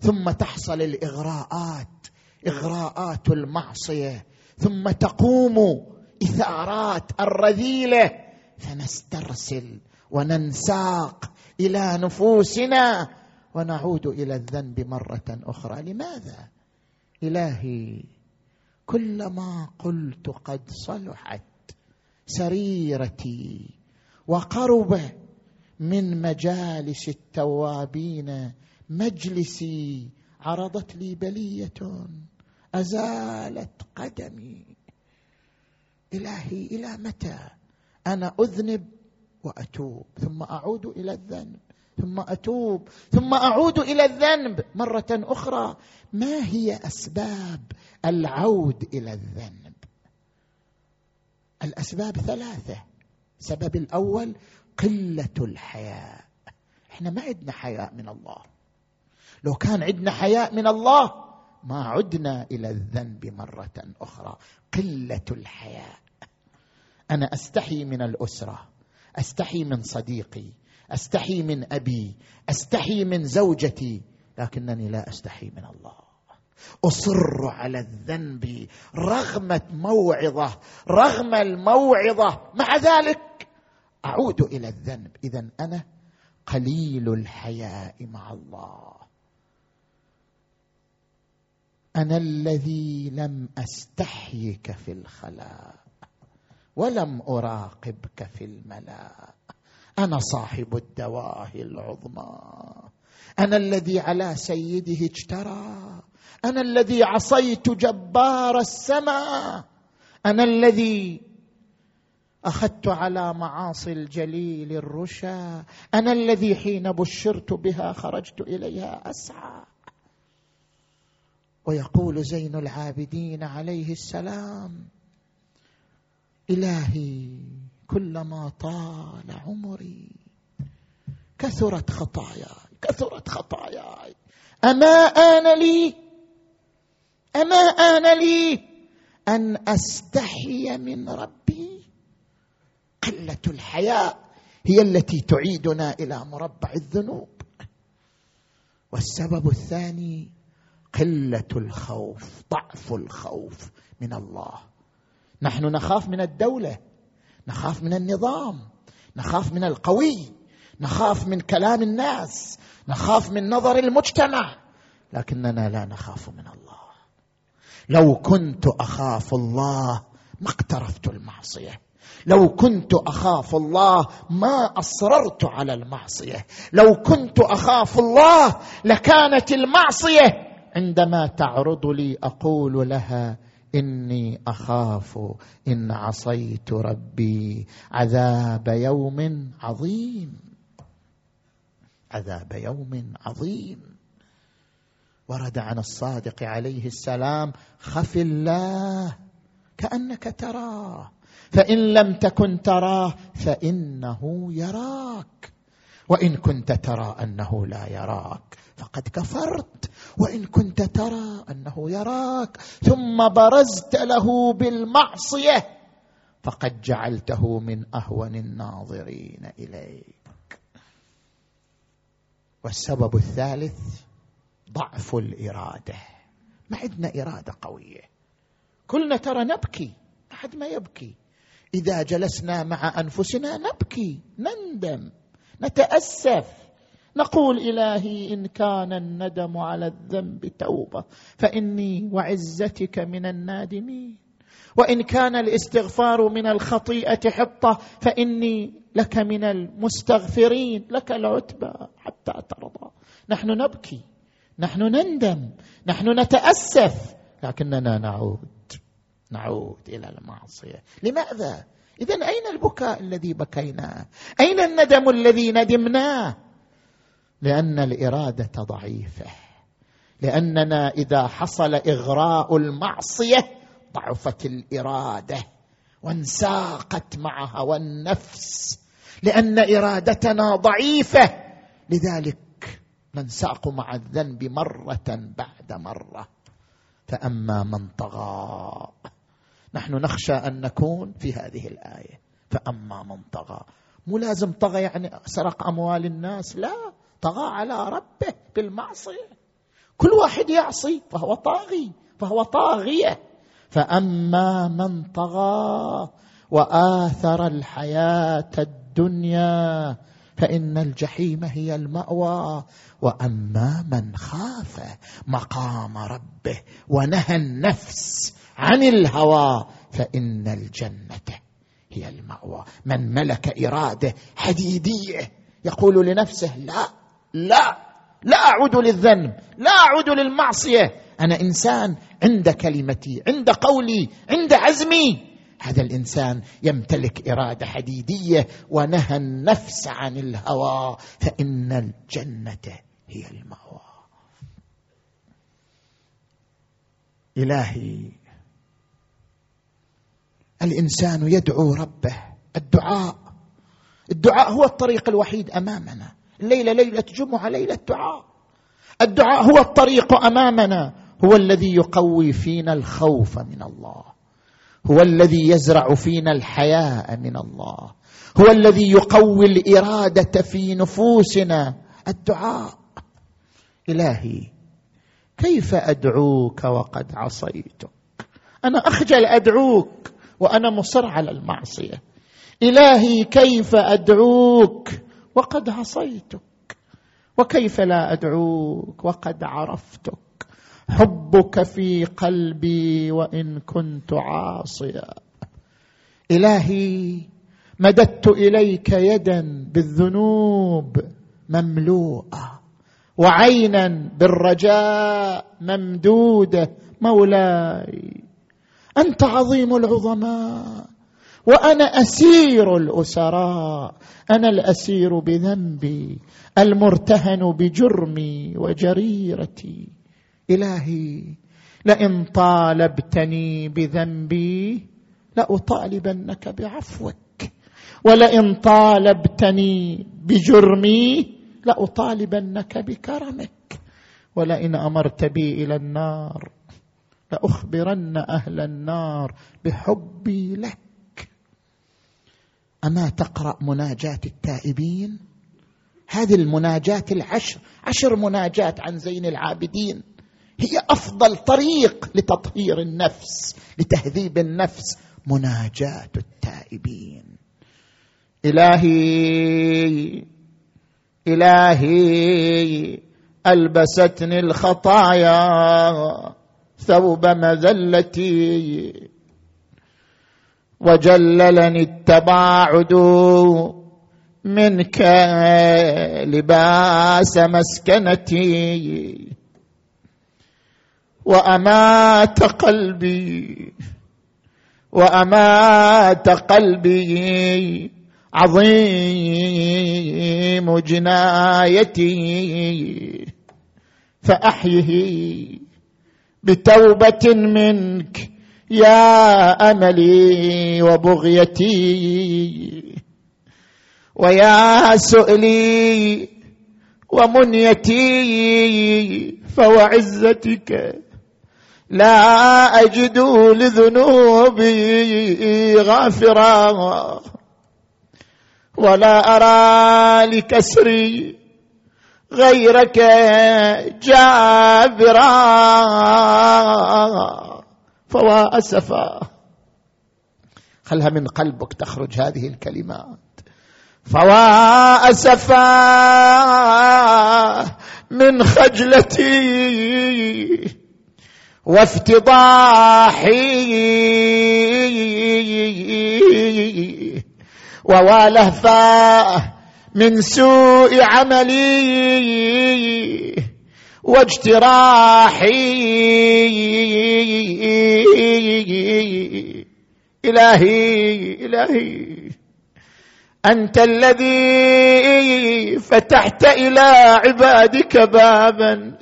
ثم تحصل الإغراءات إغراءات المعصية. ثم تقوم إثارات الرذيلة. فنسترسل وننساق إلى نفوسنا ونعود إلى الذنب مرة أخرى. لماذا؟ إلهي كلما قلت قد صلحت سريرتي وقرب من مجالس التوابين مجلسي عرضت لي بلية أزالت قدمي. إلهي إلى متى؟ أنا أذنب وأتوب ثم أعود إلى الذنب ثم أتوب ثم أعود إلى الذنب مرة أخرى. ما هي أسباب العود إلى الذنب؟ الأسباب ثلاثة. السبب الأول قلة الحياء. إحنا ما عندنا حياء من الله. لو كان عندنا حياء من الله ما عدنا إلى الذنب مرة أخرى. قلة الحياء. أنا أستحي من الأسرة أستحي من صديقي أستحي من أبي أستحي من زوجتي لكنني لا أستحي من الله. أصر على الذنب رغم موعظة رغم الموعظة. مع ذلك أعود إلى الذنب. اذا أنا قليل الحياء مع الله. أنا الذي لم أستحيك في الخلاء. ولم أراقبك في الملا أنا صاحب الدواهي العظمى. أنا الذي على سيده اجترى. أنا الذي عصيت جبار السماء. أنا الذي أخذت على معاصي الجليل الرشا. أنا الذي حين بشرت بها خرجت إليها أسعى. ويقول زين العابدين عليه السلام إلهي كلما طال عمري كثرت خطاياي كثرت خطاياي. أما آن لي؟ أما آن لي أن أستحي من ربي؟ قلة الحياء هي التي تعيدنا إلى مربع الذنوب. والسبب الثاني قلة الخوف ضعف الخوف من الله. نحن نخاف من الدولة نخاف من النظام نخاف من القوي نخاف من كلام الناس نخاف من نظر المجتمع لكننا لا نخاف من الله. لو كنت أخاف الله ما اقترفت المعصية. لو كنت أخاف الله ما أصررت على المعصية. لو كنت أخاف الله لكانت المعصية عندما تعرض لي أقول لها إني أخاف إن عصيت ربي عذاب يوم عظيم. عذاب يوم عظيم. ورد عن الصادق عليه السلام خف الله كأنك تراه فإن لم تكن تراه فإنه يراك وإن كنت ترى أنه لا يراك. فقد كفرت وإن كنت ترى أنه يراك ثم برزت له بالمعصية فقد جعلته من أهون الناظرين إليك. والسبب الثالث ضعف الإرادة. ما عندنا إرادة قوية. كلنا ترى نبكي احد ما يبكي. إذا جلسنا مع أنفسنا نبكي نندم نتأسف. نقول إلهي إن كان الندم على الذنب توبة فإني وعزتك من النادمين. وإن كان الاستغفار من الخطيئة حطة فإني لك من المستغفرين. لك العتبى حتى ترضى. نحن نبكي نحن نندم نحن نتأسف لكننا نعود نعود إلى المعصية. لماذا؟ اذا أين البكاء الذي بكيناه؟ أين الندم الذي ندمناه؟ لأن الإرادة ضعيفة. لأننا إذا حصل إغراء المعصية ضعفت الإرادة وانساقت مع هوى النفس لأن إرادتنا ضعيفة. لذلك ننساق مع الذنب مرة بعد مرة. فأما من طغى نحن نخشى أن نكون في هذه الآية. فأما من طغى مو لازم طغى يعني سرق أموال الناس؟ لا. طغى على ربه بالمعصية. كل واحد يعصي فهو طاغي فهو طاغية. فأما من طغى وآثر الحياة الدنيا فإن الجحيم هي المأوى. وأما من خاف مقام ربه ونهى النفس عن الهوى فإن الجنة هي المأوى. من ملك إراده حديدية يقول لنفسه لا لا لا أعود للذنب لا أعود للمعصية. أنا إنسان عند كلمتي عند قولي عند عزمي. هذا الإنسان يمتلك إرادة حديدية ونهى النفس عن الهوى فإن الجنة هي المأوى. إلهي الإنسان يدعو ربه الدعاء. الدعاء هو الطريق الوحيد أمامنا. الليلة ليلة جمعة ليلة دعاء. الدعاء هو الطريق أمامنا. هو الذي يقوي فينا الخوف من الله. هو الذي يزرع فينا الحياء من الله. هو الذي يقوي الإرادة في نفوسنا. الدعاء. إلهي كيف أدعوك وقد عصيتك؟ أنا أخجل أدعوك وأنا مصر على المعصية. إلهي كيف أدعوك؟ وقد عصيتك وكيف لا أدعوك؟ وقد عرفتك. حبك في قلبي وإن كنت عاصيا. إلهي مددت إليك يدا بالذنوب مملوءة وعينا بالرجاء ممدودة مولاي. أنت عظيم العظماء. وأنا أسير الاسراء أنا الأسير بذنبي المرتهن بجرمي وجريرتي. إلهي لئن طالبتني بذنبي لأطالبنك بعفوك. ولئن طالبتني بجرمي لأطالبنك بكرمك. ولئن أمرت بي إلى النار لأخبرن أهل النار بحبي لك. أما تقرأ مناجاة التائبين؟ هذه المناجات العشر عشر مناجات عن زين العابدين. هي أفضل طريق لتطهير النفس لتهذيب النفس. مناجاة التائبين. إلهي إلهي ألبستني الخطايا ثوب مذلتي. وجللني التباعد منك لباس مسكنتي. وأمات قلبي وأمات قلبي عظيم جنايتي. فأحيه بتوبة منك يا أملي وبغيتي ويا سؤلي ومنيتي فوعزتك لا أجد لذنوبي غافرا ولا أرى لكسري غيرك جابرا. فوا اسفا خلها من قلبك تخرج هذه الكلمات. فوا اسفا من خجلتي وافتضاحي ووالهفاه من سوء عملي. واجتراحي إلهي إلهي. أنت الذي فتحت إلى عبادك بابا.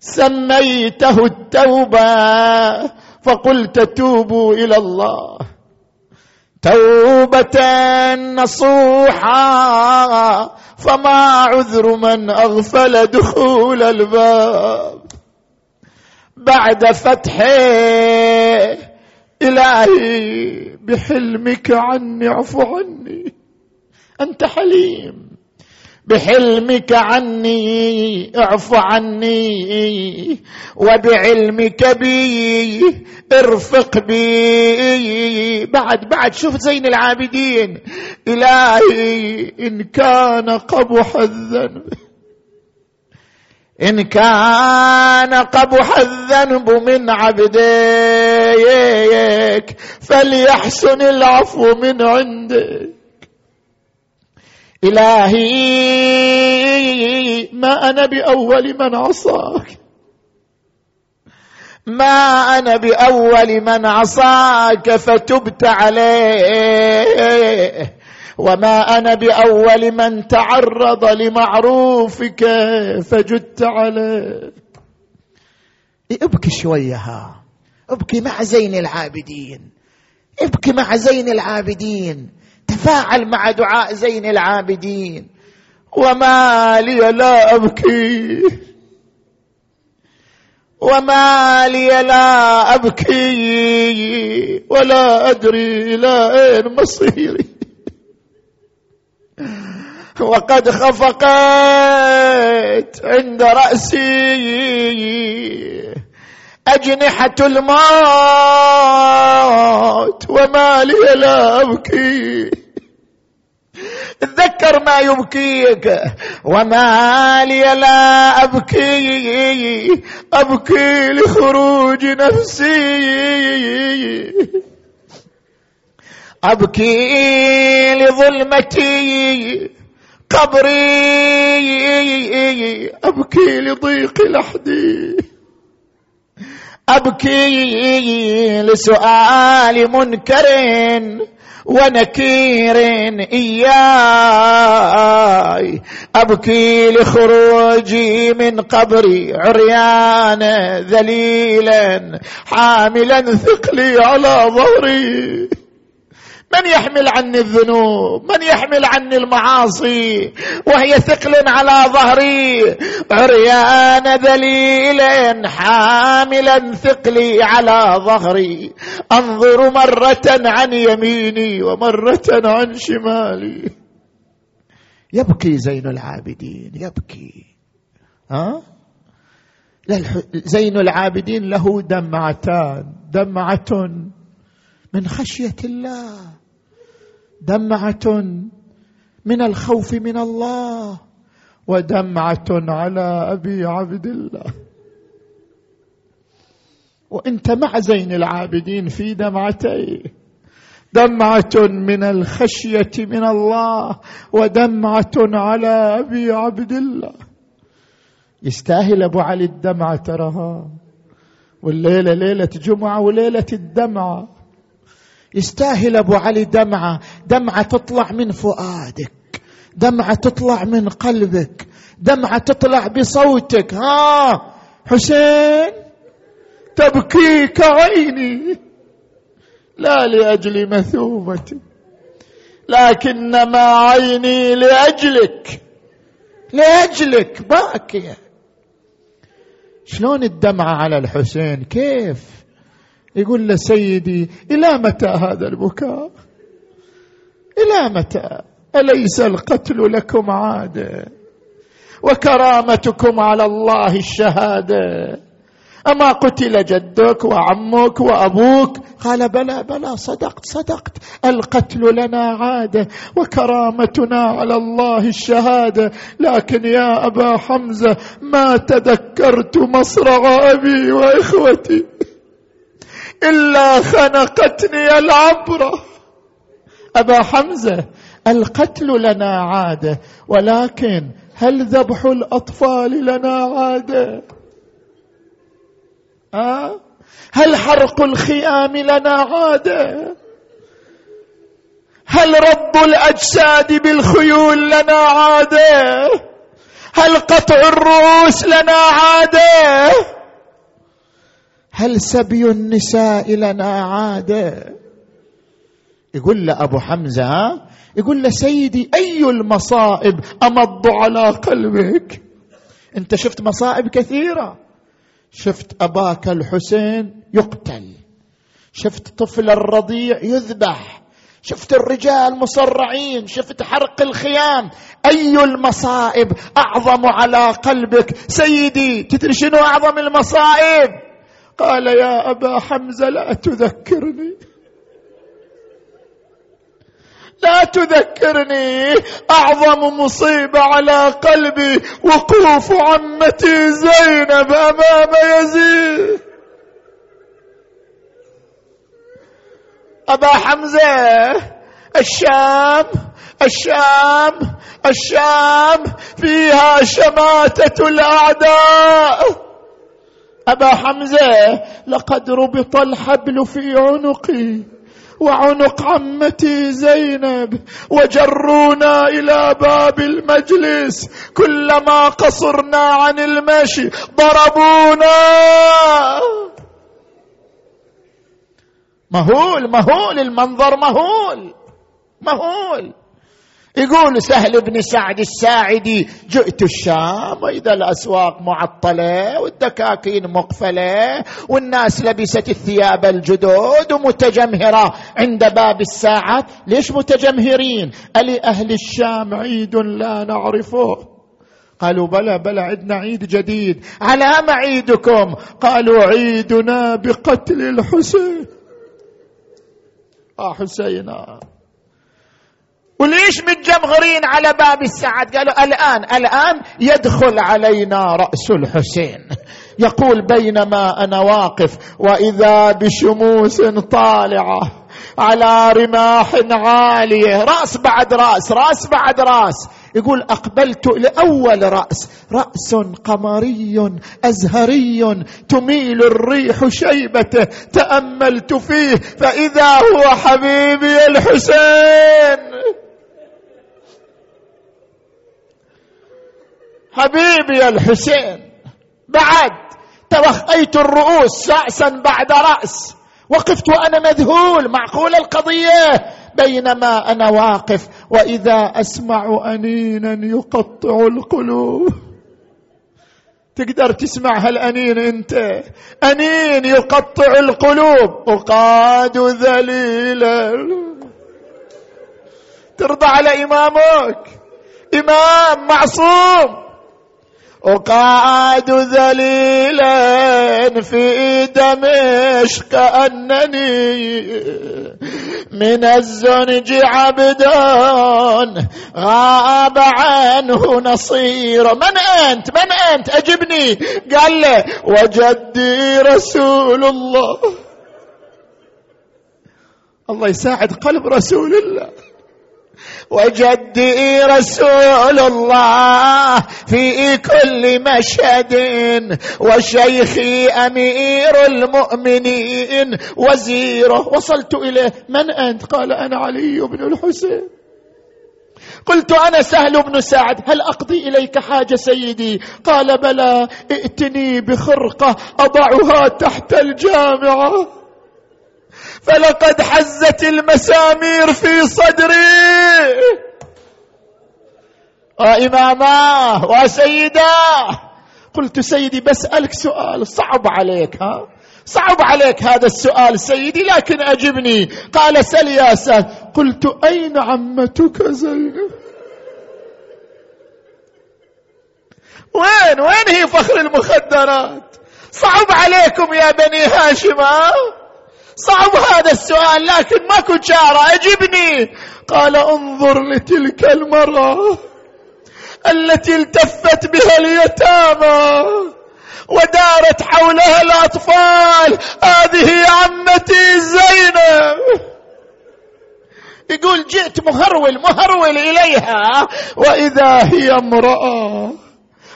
سميته التوبة فقلت توبوا إلى الله. توبة نصوحا فما عذر من أغفل دخول الباب بعد فتحه إلهي بحلمك عني اعف عني أنت حليم. بحلمك عني اعف عني وبعلمك بي ارفق بي. بعد بعد شوف زين العابدين. إلهي إن كان قبح الذنب. إن كان قبح الذنب من عبديك فليحسن العفو من عندك. إلهي ما أنا بأول من عصاك. ما أنا بأول من عصاك فتبت عليه. وما أنا بأول من تعرض لمعروفك فجدت عليه. ابكي شوية ها. ابكي مع زين العابدين. ابكي مع زين العابدين. تفاعل مع دعاء زين العابدين. وما لي لا أبكي. وما لي لا أبكي. ولا أدري إلى أين مصيري. وقد خفقت عند رأسي أجنحة الموت. وما لي لا أبكي. تذكر ما يبكيك. وما لي لا أبكي. أبكي لخروج نفسي. أبكي لظلمتي. قبري. أبكي لضيق لحدي أبكي لسؤال منكر. ونكير إياي. أبكي لخروجي من قبري عريانا ذليلا حاملا ثقلي على ظهري. من يحمل عني الذنوب؟ من يحمل عني المعاصي؟ وهي ثقل على ظهري. عريان ذليل حاملا ثقلي على ظهري. أنظر مرة عن يميني ومرة عن شمالي. يبكي زين العابدين يبكي. ها؟ زين العابدين له دمعتان دمعة من خشية الله. دمعة من الخوف من الله ودمعة على أبي عبد الله. وإنت مع زين العابدين في دمعتين دمعة من الخشية من الله ودمعة على أبي عبد الله. يستاهل أبو علي الدمعة ترها والليلة ليلة جمعة وليلة الدمعة. يستاهل أبو علي دمعة. دمعة تطلع من فؤادك. دمعة تطلع من قلبك. دمعة تطلع بصوتك. ها حسين تبكيك عيني. لا لأجل مثوبتي لكنما عيني لأجلك. لأجلك باكية. شلون الدمعة على الحسين؟ كيف؟ يقول له سيدي إلى متى هذا البكاء؟ إلى متى؟ أليس القتل لكم عادة؟ وكرامتكم على الله الشهادة؟ أما قتل جدك وعمك وأبوك؟ قال بلى بلى صدقت صدقت. القتل لنا عادة وكرامتنا على الله الشهادة. لكن يا أبا حمزة ما تذكرت مصرع أبي وإخوتي. إلا خنقتني العبره أبا حمزة القتل لنا عادة ولكن هل ذبح الأطفال لنا عادة؟ أه؟ هل حرق الخيام لنا عادة؟ هل رب الأجساد بالخيول لنا عادة؟ هل قطع الرؤوس لنا عادة؟ هل سبي النساء لنا عاده يقول له أبو حمزة يقول له سيدي أي المصائب أمض على قلبك؟ أنت شفت مصائب كثيرة. شفت أباك الحسين يقتل. شفت طفل الرضيع يذبح. شفت الرجال مصرعين شفت حرق الخيام. أي المصائب أعظم على قلبك؟ سيدي تدري شنو أعظم المصائب؟ قال يا أبا حمزة لا تذكرني. لا تذكرني. أعظم مصيبة على قلبي وقوف عمتي زينب أمام يزيد. أبا حمزة الشام الشام الشام فيها شماتة الأعداء. أبا حمزة لقد ربط الحبل في عنقي وعنق عمتي زينب وجرونا إلى باب المجلس كلما قصرنا عن المشي ضربونا. مهول مهول المنظر مهول مهول. يقول سهل بن سعد الساعدي جئت الشام واذا الأسواق معطلة والدكاكين مقفلة والناس لبست الثياب الجدد ومتجمهرة. عند باب الساعات ليش متجمهرين؟ الي أهل الشام عيد لا نعرفه. قالوا بلى بلى عندنا عيد جديد. على ما عيدكم؟ قالوا عيدنا بقتل الحسين. آه حسينا. وليش متجمغرين على باب السعد؟ قالوا الآن الآن يدخل علينا رأس الحسين. يقول بينما أنا واقف وإذا بشموس طالعة على رماح عالية. رأس بعد رأس رأس بعد رأس. يقول أقبلت لأول رأس. رأس قمري أزهري تميل الريح شيبته. تأملت فيه فإذا هو حبيبي الحسين. حبيبي الحسين بعد توخيت الرؤوس راسا بعد رأس وقفت وأنا مذهول معقول القضية؟ بينما أنا واقف وإذا أسمع انينا يقطع القلوب. تقدر تسمع هالأنين أنت؟ أنين يقطع القلوب. أقاد ذليلا ترضى على إمامك. إمام معصوم. أقعد ذليلا في دمشق كأنني من الزنج عبد غاب عنه نصير. من أنت؟ من أنت؟ أجبني. قال له وجدي رسول الله. الله يساعد قلب رسول الله. وجدي رسول الله في كل مشهد وشيخي أمير المؤمنين وزيره. وصلت إليه. من أنت؟ قال أنا علي بن الحسين. قلت أنا سهل بن سعد. هل أقضي إليك حاجة سيدي؟ قال بلى ائتني بخرقة أضعها تحت الجامعة. فلقد حزت المسامير في صدري. وإماماه وسيداه قلت سيدي بسألك سؤال صعب عليك ها؟ صعب عليك هذا السؤال سيدي لكن أجبني. قال سل يا سهل قلت أين عمتك زينب؟ وين وين هي فخر المخدرات؟ صعب عليكم يا بني هاشم صعب هذا السؤال لكن ماكو شارة أجبني قال انظر لتلك المرأة التي التفت بها اليتامى ودارت حولها الأطفال. هذه عمتي زينب يقول جئت مهرول مهرول إليها وإذا هي امرأة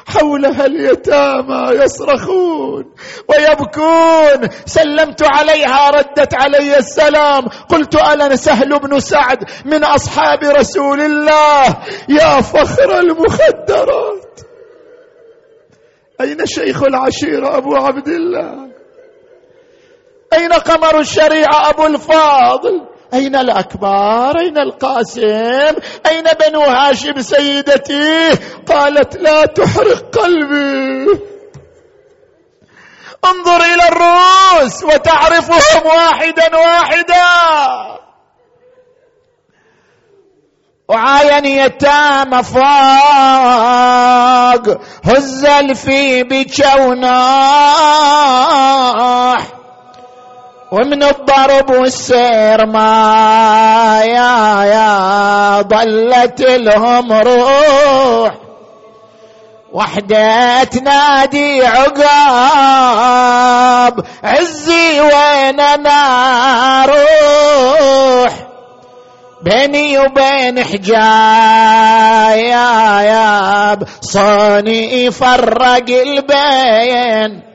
حولها اليتامى يصرخون ويبكون. سلمت عليها ردت علي السلام. قلت أنا سهل بن سعد من أصحاب رسول الله. يا فخر المخدرات. أين شيخ العشيره أبو عبد الله؟ أين قمر الشريعة أبو الفاضل؟ أين الأكبر أين القاسم؟ أين بنو هاشم سيدتي؟ قالت لا تحرق قلبي. انظر إلى الرؤوس وتعرفهم واحدا واحدا. وعاين يتام فاق هز الفي بجوناح ومن الضرب والسير ما يا يا ضلت لهم روح. وحدة تنادي عقاب عزي وين أنا روح. بيني وبين حجايا صاني فرق البين.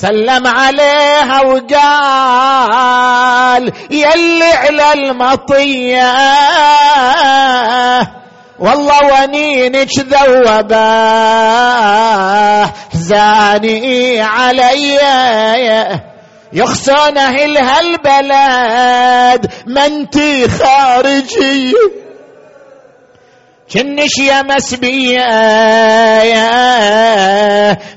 سلم عليها وقال يلي على المطية. والله ونينك ذوبة حزاني علي. يخصون أهل هالبلد منتي خارجيه كنش يا مسبية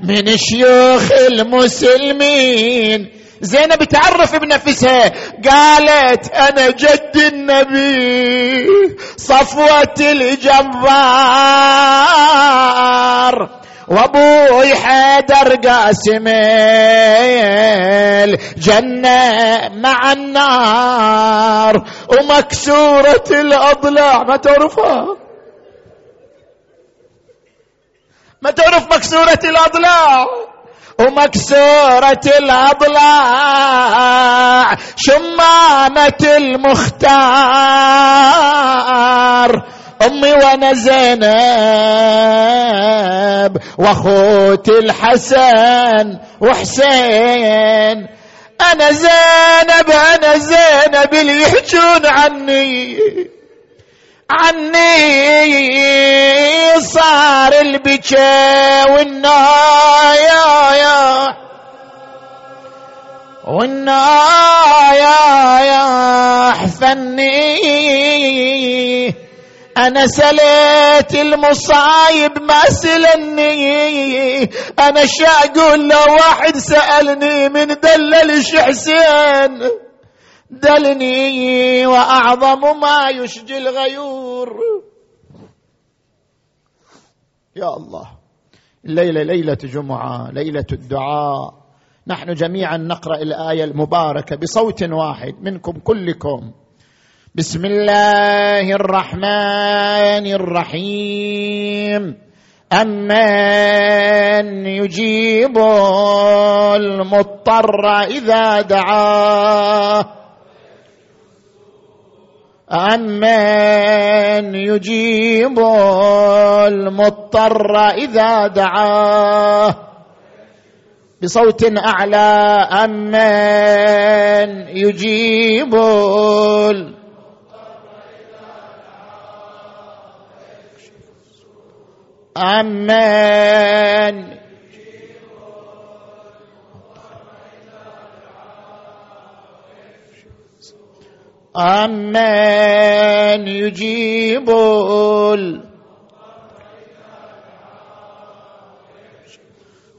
من شيوخ المسلمين. زينب تعرف بنفسها قالت أنا جد النبي صفوة الجبار. وأبوي حيدر قاسم الجنة مع النار. ومكسورة الأضلاع ما تعرفها؟ ما تعرف مكسورة الأضلاع. ومكسورة الأضلاع. شمامة المختار. أمي وأنا زينب وأخوتي الحسن وحسين. أنا زينب أنا زينب اللي يحجون عني. عني صار البكا والنايا والنايا حفني أنا سليت المصايب ما سلني. أنا شاقول لو واحد سألني من دللش حسين. دلني وأعظم ما يشجي الغيور. يا الله الليلة ليلة جمعة ليلة الدعاء. نحن جميعا نقرأ الآية المباركة بصوت واحد منكم كلكم. بسم الله الرحمن الرحيم. أمن يجيب المضطر إذا دعاه. أمن يجيب المضطر إذا دعاه. بصوت أعلى أمن يجيب أمن أمن يجيب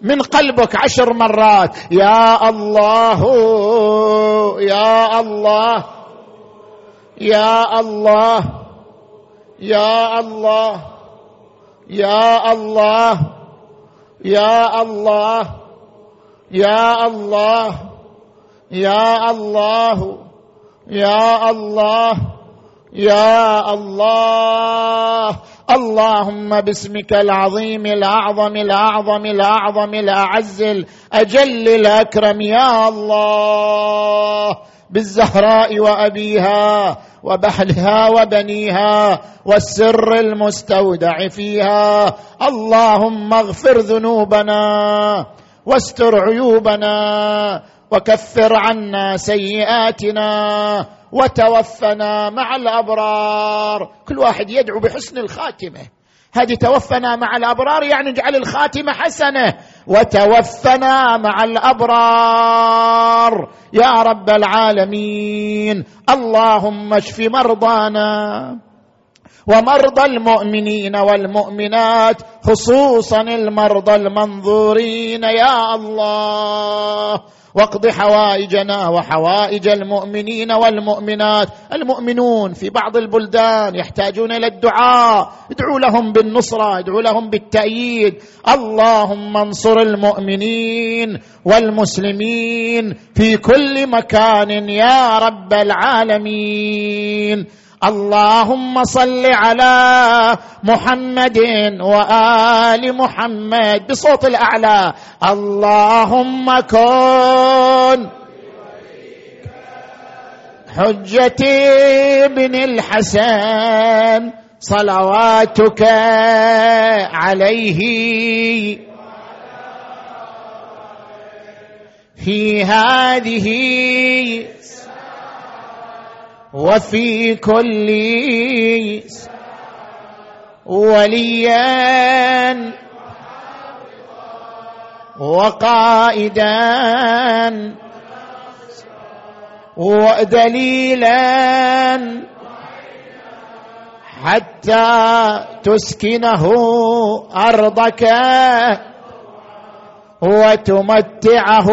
من قلبك عشر مرات. يا الله يا الله يا الله يا الله يا الله يا الله يا الله يا الله. يا الله يا الله اللهم باسمك العظيم الأعظم الأعظم الأعظم الأعز الأجل الأكرم يا الله بالزهراء وأبيها وبحلها وبنيها والسر المستودع فيها اللهم اغفر ذنوبنا واستر عيوبنا وكفر عنا سيئاتنا وتوفنا مع الأبرار. كل واحد يدعو بحسن الخاتمة. هذه توفنا مع الأبرار يعني اجعل الخاتمة حسنة. وتوفنا مع الأبرار. يا رب العالمين. اللهم اشف مرضانا ومرضى المؤمنين والمؤمنات خصوصا المرضى المنظورين. يا الله. واقض حوائجنا وحوائج المؤمنين والمؤمنات. المؤمنون في بعض البلدان يحتاجون إلى الدعاء. ادعوا لهم بالنصرة ادعوا لهم بالتأييد. اللهم انصر المؤمنين والمسلمين في كل مكان يا رب العالمين. اللهم صل على محمد وآل محمد بصوت الأعلى. اللهم كن حجتي ابن الحسن صلواتك عليه. في هذه وفي كل وليا وقائدا ودليلا حتى تسكنه أرضك وتمتعه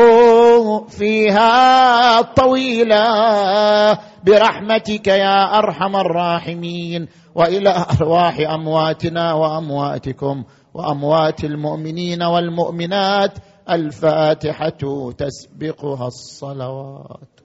فيها طويلا. برحمتك يا أرحم الراحمين. وإلى أرواح أمواتنا وأمواتكم وأموات المؤمنين والمؤمنات الفاتحة تسبقها الصلوات.